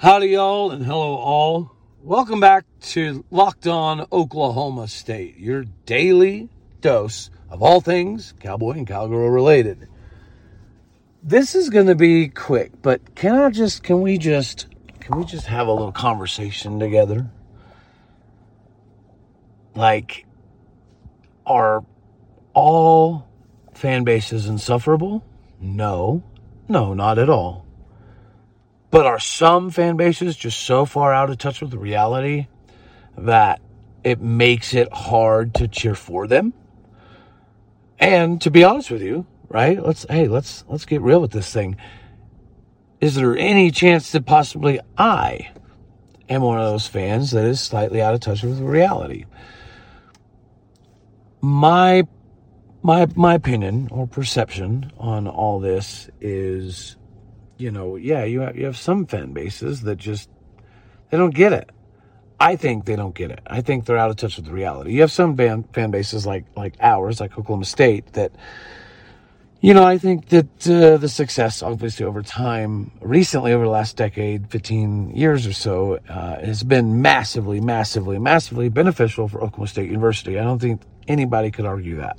Howdy, y'all, and hello, all. Welcome back to Locked On Oklahoma State, your daily dose of all things cowboy and cowgirl related. This is going to be quick, but can I just, can we just, can we just have a little conversation together? Like, are all fan bases insufferable? No, no, not at all. But are some fan bases just so far out of touch with reality that it makes it hard to cheer for them? And to be honest with you, right? Let's hey, let's let's get real with this thing. Is there any chance that possibly I am one of those fans that is slightly out of touch with reality? My my my opinion or perception on all this is you know, yeah, you have, you have some fan bases that just they don't get it. I think they don't get it. I think they're out of touch with reality. You have some fan, fan bases like like ours, like Oklahoma State, that you know, I think that uh, the success, obviously, over time, recently, over the last decade, 15 years or so, uh, has been massively, massively, massively beneficial for Oklahoma State University. I don't think anybody could argue that.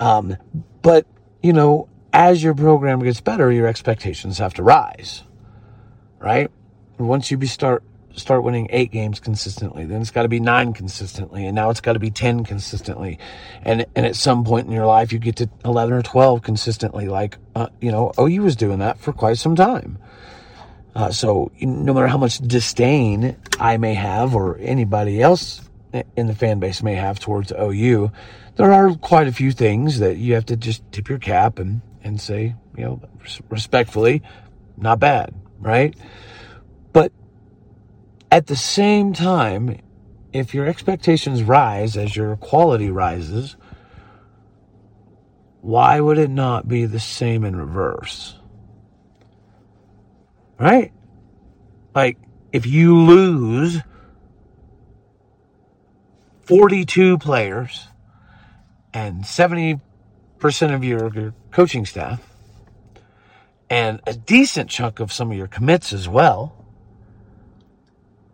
Um, but, you know, as your program gets better, your expectations have to rise, right? Once you start start winning eight games consistently, then it's got to be nine consistently, and now it's got to be ten consistently, and and at some point in your life you get to eleven or twelve consistently. Like uh, you know, OU was doing that for quite some time. Uh, so no matter how much disdain I may have, or anybody else in the fan base may have towards OU, there are quite a few things that you have to just tip your cap and and say, you know, respectfully, not bad, right? But at the same time, if your expectations rise as your quality rises, why would it not be the same in reverse? Right? Like, if you lose 42 players and 70% of your, your coaching staff and a decent chunk of some of your commits as well,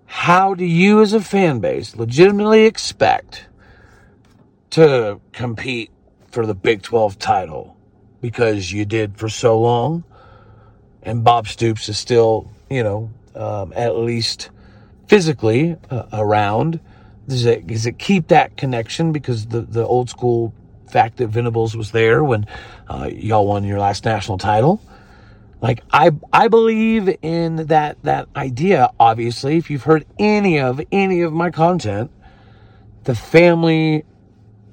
how do you as a fan base legitimately expect to compete for the Big 12 title because you did for so long and Bob Stoops is still, you know, um, at least physically uh, around? Does it, does it keep that connection because the, the old school fact that Venables was there when uh, y'all won your last national title. Like I, I believe in that that idea. Obviously, if you've heard any of any of my content, the family,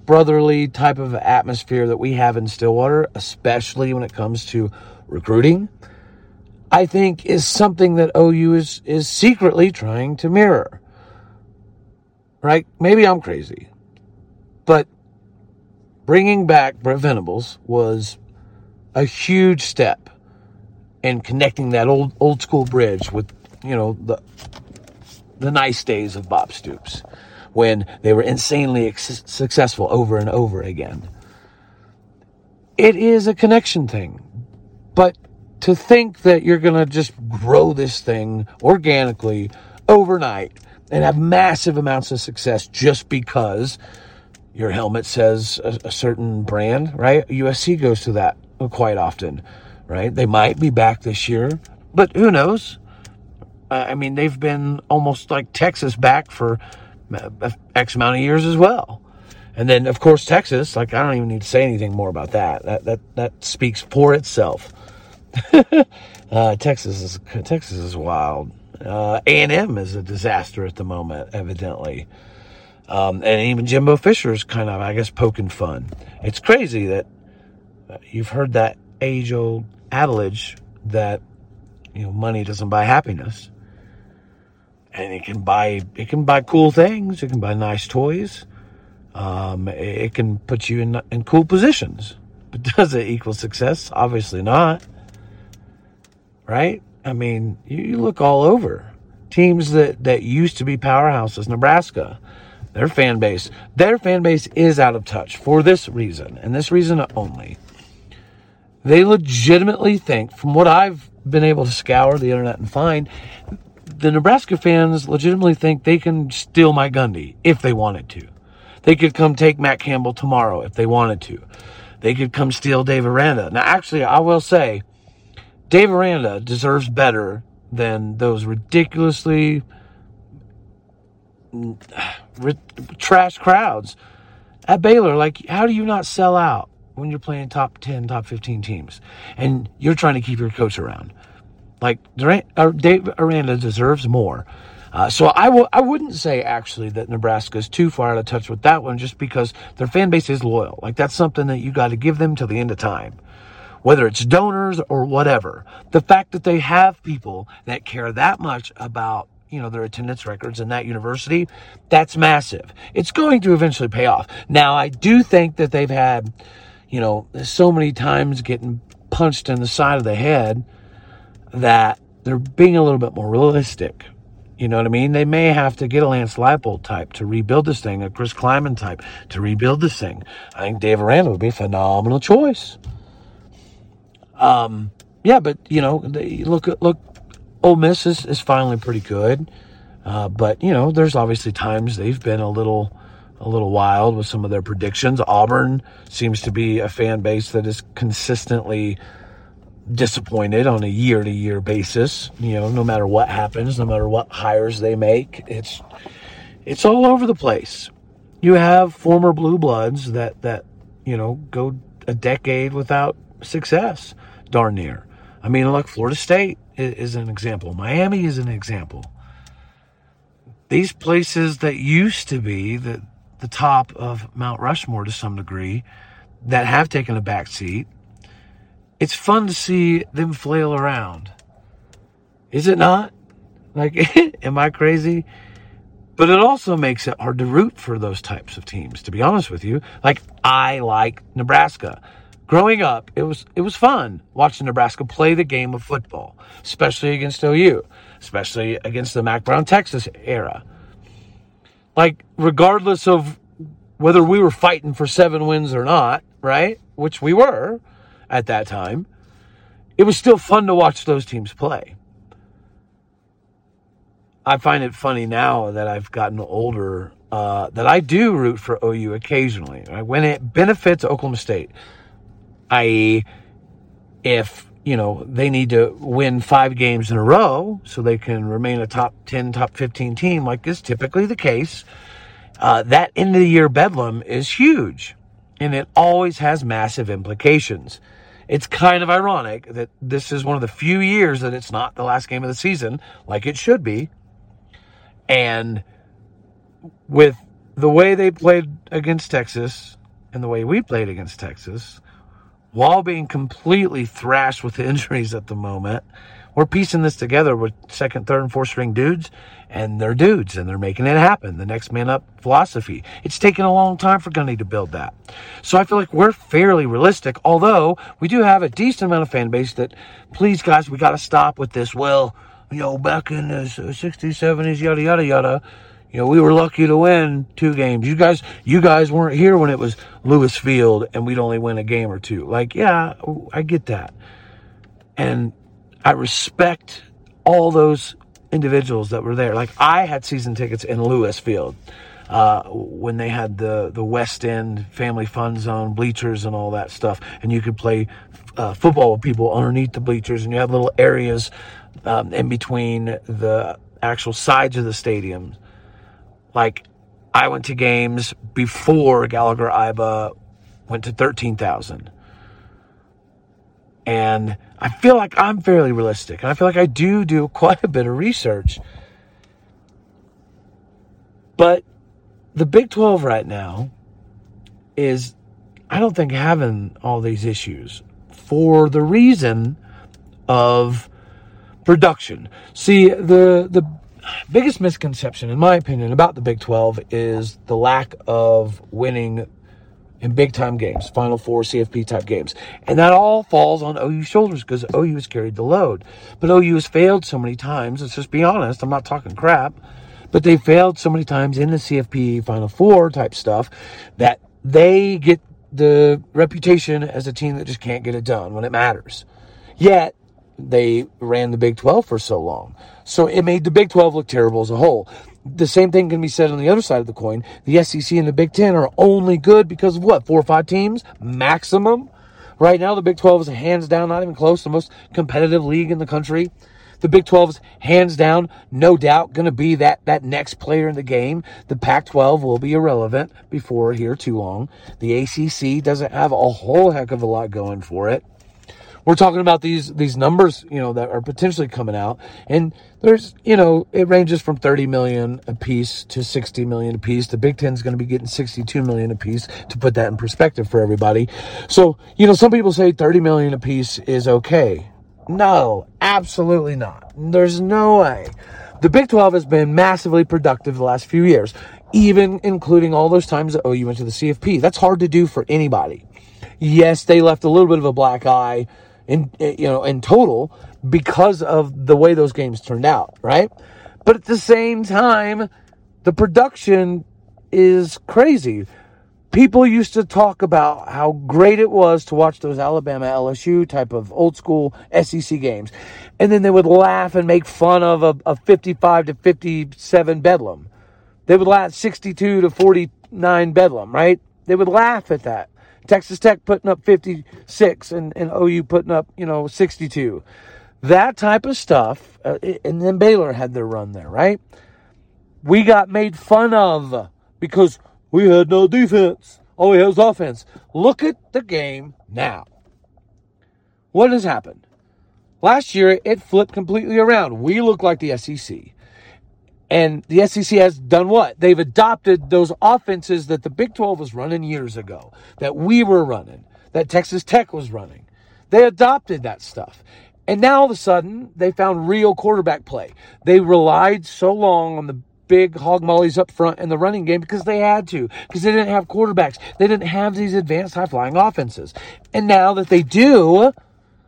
brotherly type of atmosphere that we have in Stillwater, especially when it comes to recruiting, I think is something that OU is is secretly trying to mirror. Right? Maybe I'm crazy, but bringing back Brent Venables was a huge step in connecting that old old school bridge with you know the the nice days of Bob Stoops when they were insanely ex- successful over and over again. It is a connection thing. But to think that you're going to just grow this thing organically overnight and have massive amounts of success just because your helmet says a, a, certain brand, right? USC goes to that quite often, right? They might be back this year, but who knows? I mean, they've been almost like Texas back for X amount of years as well. And then, of course, Texas, like, I don't even need to say anything more about that. That, that, that speaks for itself. uh, Texas is, Texas is wild. Uh, A&M is a disaster at the moment, evidently. Um, and even Jimbo Fisher is kind of, I guess, poking fun. It's crazy that uh, you've heard that age old adage that, you know, money doesn't buy happiness. And it can buy, it can buy cool things. It can buy nice toys. Um, it can put you in, in cool positions. But does it equal success? Obviously not. Right? I mean, you, you look all over teams that, that used to be powerhouses, Nebraska, their fan base, their fan base is out of touch for this reason and this reason only. They legitimately think, from what I've been able to scour the internet and find, the Nebraska fans legitimately think they can steal Mike Gundy if they wanted to. They could come take Matt Campbell tomorrow if they wanted to. They could come steal Dave Aranda. Now, actually, I will say, Dave Aranda deserves better than those ridiculously trash crowds at Baylor. Like, how do you not sell out when you're playing top 10, top 15 teams and you're trying to keep your coach around? Like, Durant, uh, Dave Aranda deserves more. Uh, so I w- I wouldn't say actually that Nebraska is too far out of touch with that one just because their fan base is loyal. Like that's something that you got to give them till the end of time. Whether it's donors or whatever. The fact that they have people that care that much about you know their attendance records in that university that's massive it's going to eventually pay off now i do think that they've had you know so many times getting punched in the side of the head that they're being a little bit more realistic you know what I mean? They may have to get a Lance Leipold type to rebuild this thing, a Chris Klieman type to rebuild this thing. I think Dave Aranda would be a phenomenal choice. Um, yeah, but you know, they, look look, Ole Miss is, is finally pretty good, uh, but you know, there's obviously times they've been a little a little wild with some of their predictions. Auburn seems to be a fan base that is consistently disappointed on a year to year basis. You know, no matter what happens, no matter what hires they make, it's it's all over the place. You have former blue bloods that that you know go a decade without success, darn near. I mean, like Florida State is an example. Miami is an example. These places that used to be the the top of Mount Rushmore to some degree, that have taken a back seat it's fun to see them flail around. Is it not? Like, am I crazy? But it also makes it hard to root for those types of teams, to be honest with you. Like, I like Nebraska. Growing up, it was it was fun watching Nebraska play the game of football, especially against OU, especially against the Mack Brown Texas era. Like, regardless of whether we were fighting for seven wins or not, right? Which we were, at that time, it was still fun to watch those teams play. I find it funny now that I've gotten older uh, that I do root for OU occasionally. Right? When it benefits Oklahoma State, i.e., if you know they need to win five games in a row so they can remain a top 10 top 15 team like is typically the case uh, that end of the year bedlam is huge and it always has massive implications it's kind of ironic that this is one of the few years that it's not the last game of the season, like it should be. And with the way they played against Texas and the way we played against Texas, while being completely thrashed with injuries at the moment, we're piecing this together with second, third, and fourth string dudes, and they're dudes, and they're making it happen. The next man up philosophy. It's taken a long time for Gundy to build that. So I feel like we're fairly realistic, although we do have a decent amount of fan base that, please, guys, we got to stop with this. Well, you know, back in the 60s, 70s, yada, yada, yada. You know, we were lucky to win two games. You guys, you guys weren't here when it was Lewis Field and we'd only win a game or two. Like, yeah, I get that. And I respect all those individuals that were there. Like I had season tickets in Lewis Field uh, when they had the the West End Family Fun Zone bleachers and all that stuff, and you could play uh, football with people underneath the bleachers, and you had little areas um, in between the actual sides of the stadium. Like I went to games before Gallagher Iba went to thirteen thousand, and I feel like I'm fairly realistic, and I feel like I do do quite a bit of research. But the Big 12 right now is, I don't think, having all these issues for the reason of production. See, the, the biggest misconception, in my opinion, about the Big 12 is the lack of winning in big time games, Final Four, CFP type games. And that all falls on OU's shoulders because OU has carried the load. But OU has failed so many times. Let's just be honest. I'm not talking crap. But they failed so many times in the CFP Final Four type stuff that they get the reputation as a team that just can't get it done when it matters. Yet, they ran the Big 12 for so long. So it made the Big 12 look terrible as a whole. The same thing can be said on the other side of the coin. The SEC and the Big 10 are only good because of what? Four or five teams maximum? Right now, the Big 12 is hands down, not even close, the most competitive league in the country. The Big 12 is hands down, no doubt, going to be that, that next player in the game. The Pac 12 will be irrelevant before here too long. The ACC doesn't have a whole heck of a lot going for it we're talking about these these numbers, you know, that are potentially coming out, and there's, you know, it ranges from 30 million a piece to 60 million a piece. The Big Ten is going to be getting 62 million a piece to put that in perspective for everybody. So, you know, some people say 30 million a piece is okay. No, absolutely not. There's no way. The Big 12 has been massively productive the last few years, even including all those times that oh you went to the CFP. That's hard to do for anybody. Yes, they left a little bit of a black eye in eh, you know in total because of the way those games turned out, right? But at the same time, the production is crazy. People used to talk about how great it was to watch those Alabama LSU type of old school SEC games. And then they would laugh and make fun of a, a 55 to 57 Bedlam. They would laugh 62 to 49 Bedlam, right? They would laugh at that. Texas Tech putting up 56 and, and OU putting up, you know, 62. That type of stuff. Uh, and then Baylor had their run there, right? We got made fun of because we had no defense. All we had was offense. Look at the game now. What has happened? Last year, it flipped completely around. We look like the SEC. And the SEC has done what? They've adopted those offenses that the Big 12 was running years ago, that we were running, that Texas Tech was running. They adopted that stuff. And now all of a sudden, they found real quarterback play. They relied so long on the big hog mollies up front in the running game because they had to, because they didn't have quarterbacks. They didn't have these advanced high flying offenses. And now that they do,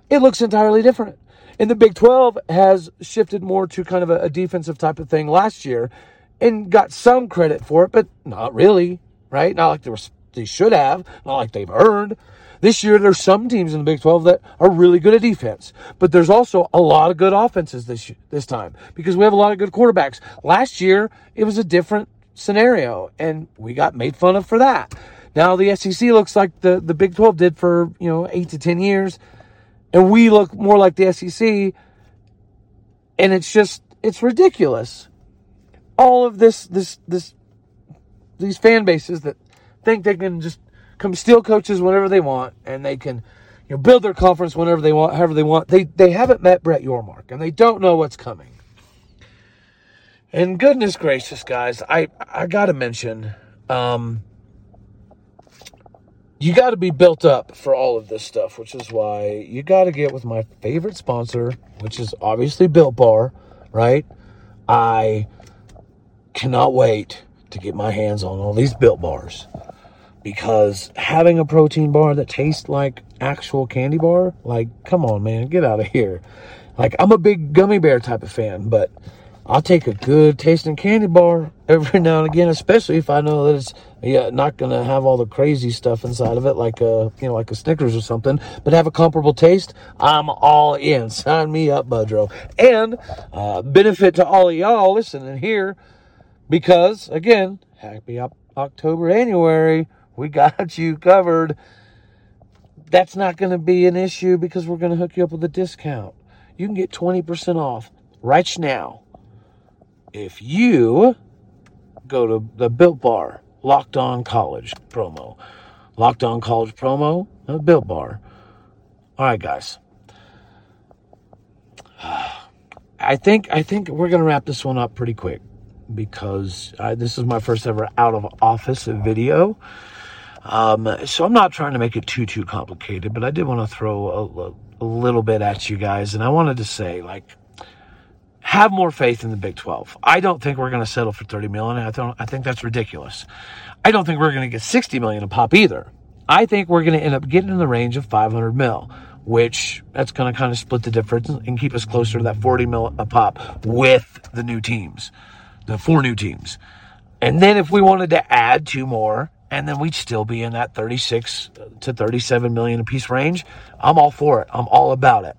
it looks entirely different. And the Big 12 has shifted more to kind of a, a defensive type of thing last year and got some credit for it, but not really, right? Not like they, were, they should have, not like they've earned. This year, there's some teams in the Big 12 that are really good at defense, but there's also a lot of good offenses this this time because we have a lot of good quarterbacks. Last year, it was a different scenario, and we got made fun of for that. Now the SEC looks like the, the Big 12 did for you know eight to ten years and we look more like the SEC. And it's just, it's ridiculous. All of this, this, this, these fan bases that think they can just come steal coaches whenever they want and they can, you know, build their conference whenever they want, however they want. They, they haven't met Brett Yormark and they don't know what's coming. And goodness gracious, guys, I, I gotta mention, um, you got to be built up for all of this stuff, which is why you got to get with my favorite sponsor, which is obviously Built Bar, right? I cannot wait to get my hands on all these Built Bars because having a protein bar that tastes like actual candy bar, like, come on, man, get out of here. Like, I'm a big gummy bear type of fan, but I'll take a good tasting candy bar every now and again, especially if I know that it's yeah, not going to have all the crazy stuff inside of it, like a you know like a Snickers or something, but have a comparable taste. I'm all in. Sign me up, Budro. And uh, benefit to all of y'all listening here, because again, happy October, January. We got you covered. That's not going to be an issue because we're going to hook you up with a discount. You can get 20% off right now if you go to the Built Bar Locked On College promo, Locked On College promo, the Built Bar. All right, guys. I think I think we're gonna wrap this one up pretty quick because I, this is my first ever out of office video. Um, so I'm not trying to make it too too complicated, but I did want to throw a, a little bit at you guys, and I wanted to say like have more faith in the Big 12. I don't think we're going to settle for 30 million. I don't I think that's ridiculous. I don't think we're going to get 60 million a pop either. I think we're going to end up getting in the range of 500 mil, which that's going to kind of split the difference and keep us closer to that 40 mil a pop with the new teams, the four new teams. And then if we wanted to add two more, and then we'd still be in that 36 to 37 million a piece range, I'm all for it. I'm all about it.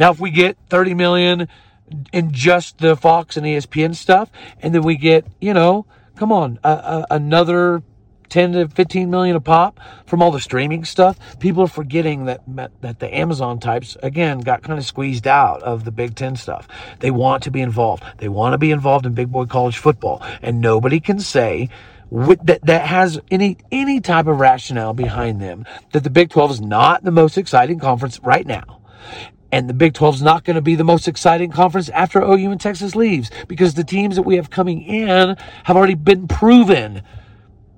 Now, if we get 30 million in just the Fox and ESPN stuff, and then we get, you know, come on, another 10 to 15 million a pop from all the streaming stuff. People are forgetting that that the Amazon types again got kind of squeezed out of the Big 10 stuff. They want to be involved. They want to be involved in big boy college football and nobody can say that that has any any type of rationale behind them that the Big 12 is not the most exciting conference right now. And the Big 12 is not going to be the most exciting conference after OU and Texas leaves because the teams that we have coming in have already been proven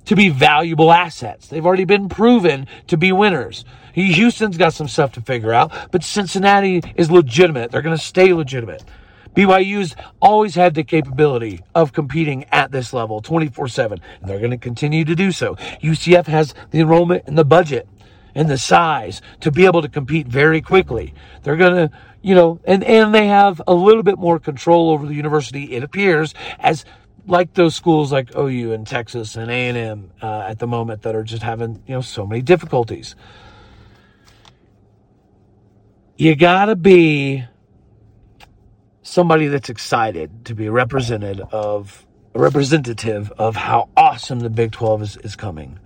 to be valuable assets. They've already been proven to be winners. Houston's got some stuff to figure out, but Cincinnati is legitimate. They're going to stay legitimate. BYU's always had the capability of competing at this level 24 7, and they're going to continue to do so. UCF has the enrollment and the budget and the size to be able to compete very quickly. They're going to, you know, and, and they have a little bit more control over the university, it appears, as like those schools like OU and Texas and A&M uh, at the moment that are just having, you know, so many difficulties. You got to be somebody that's excited to be represented of representative of how awesome the Big 12 is, is coming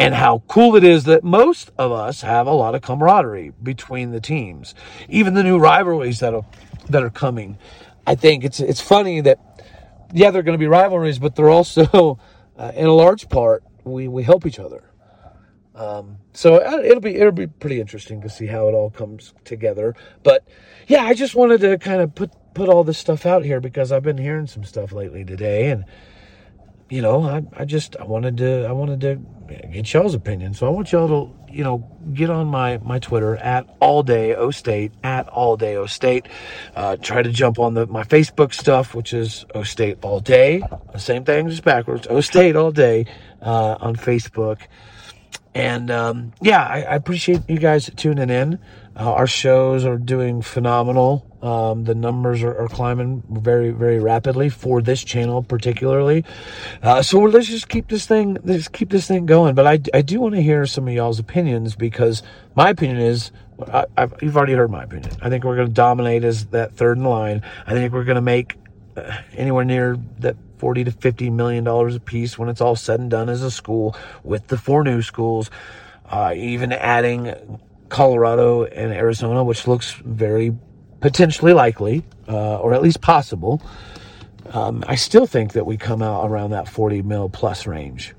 and how cool it is that most of us have a lot of camaraderie between the teams. Even the new rivalries that are that are coming. I think it's it's funny that yeah, they're going to be rivalries, but they're also, uh, in a large part, we, we help each other. Um, so uh, it'll be it'll be pretty interesting to see how it all comes together. But yeah, I just wanted to kind of put put all this stuff out here because I've been hearing some stuff lately today, and you know, I, I just I wanted to I wanted to get y'all's opinion. So I want y'all to you know get on my my Twitter at all day o state at all day o state. Uh, try to jump on the my Facebook stuff, which is o state all day. Same thing, just backwards. O state all day uh, on Facebook. And um, yeah, I, I appreciate you guys tuning in. Uh, our shows are doing phenomenal. Um, the numbers are, are, climbing very, very rapidly for this channel, particularly. Uh, so let's just keep this thing, let's keep this thing going. But I, I do want to hear some of y'all's opinions because my opinion is, I, you've already heard my opinion. I think we're going to dominate as that third in line. I think we're going to make uh, anywhere near that 40 to 50 million dollars a piece when it's all said and done as a school with the four new schools. Uh, even adding Colorado and Arizona, which looks very potentially likely, uh, or at least possible, um, I still think that we come out around that 40 mil plus range.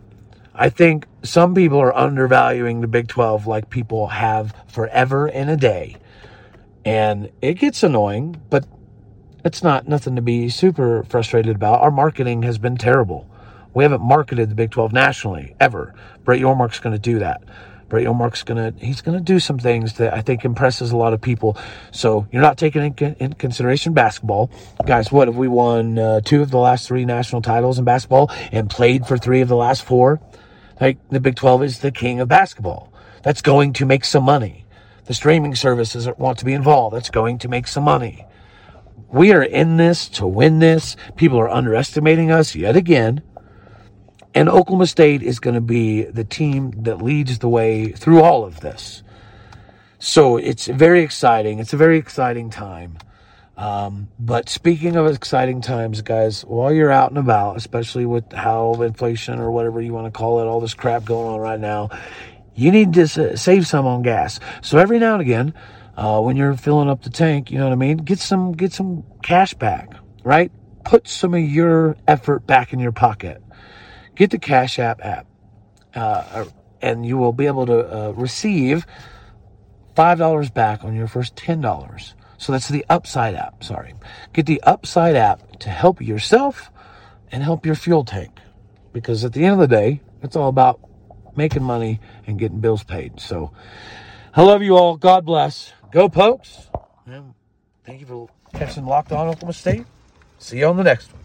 I think some people are undervaluing the Big 12 like people have forever and a day. And it gets annoying, but it's not nothing to be super frustrated about. Our marketing has been terrible. We haven't marketed the Big 12 nationally ever. Brett Yormark's going to do that. Brett Yormark's gonna he's gonna do some things that I think impresses a lot of people. So you're not taking in, in consideration basketball, guys. What have we won? Uh, two of the last three national titles in basketball, and played for three of the last four. Like the Big 12 is the king of basketball. That's going to make some money. The streaming services want to be involved. That's going to make some money. We are in this to win this. People are underestimating us yet again. And Oklahoma State is going to be the team that leads the way through all of this. So it's very exciting. It's a very exciting time. Um, but speaking of exciting times, guys, while you're out and about, especially with how inflation or whatever you want to call it, all this crap going on right now, you need to save some on gas. So every now and again, uh, when you're filling up the tank, you know what I mean, get some get some cash back, right? Put some of your effort back in your pocket get the Cash App app, uh, and you will be able to uh, receive $5 back on your first $10. So that's the Upside app. Sorry. Get the Upside app to help yourself and help your fuel tank. Because at the end of the day, it's all about making money and getting bills paid. So I love you all. God bless. Go, Pokes. And thank you for catching Locked On Oklahoma State. See you on the next one.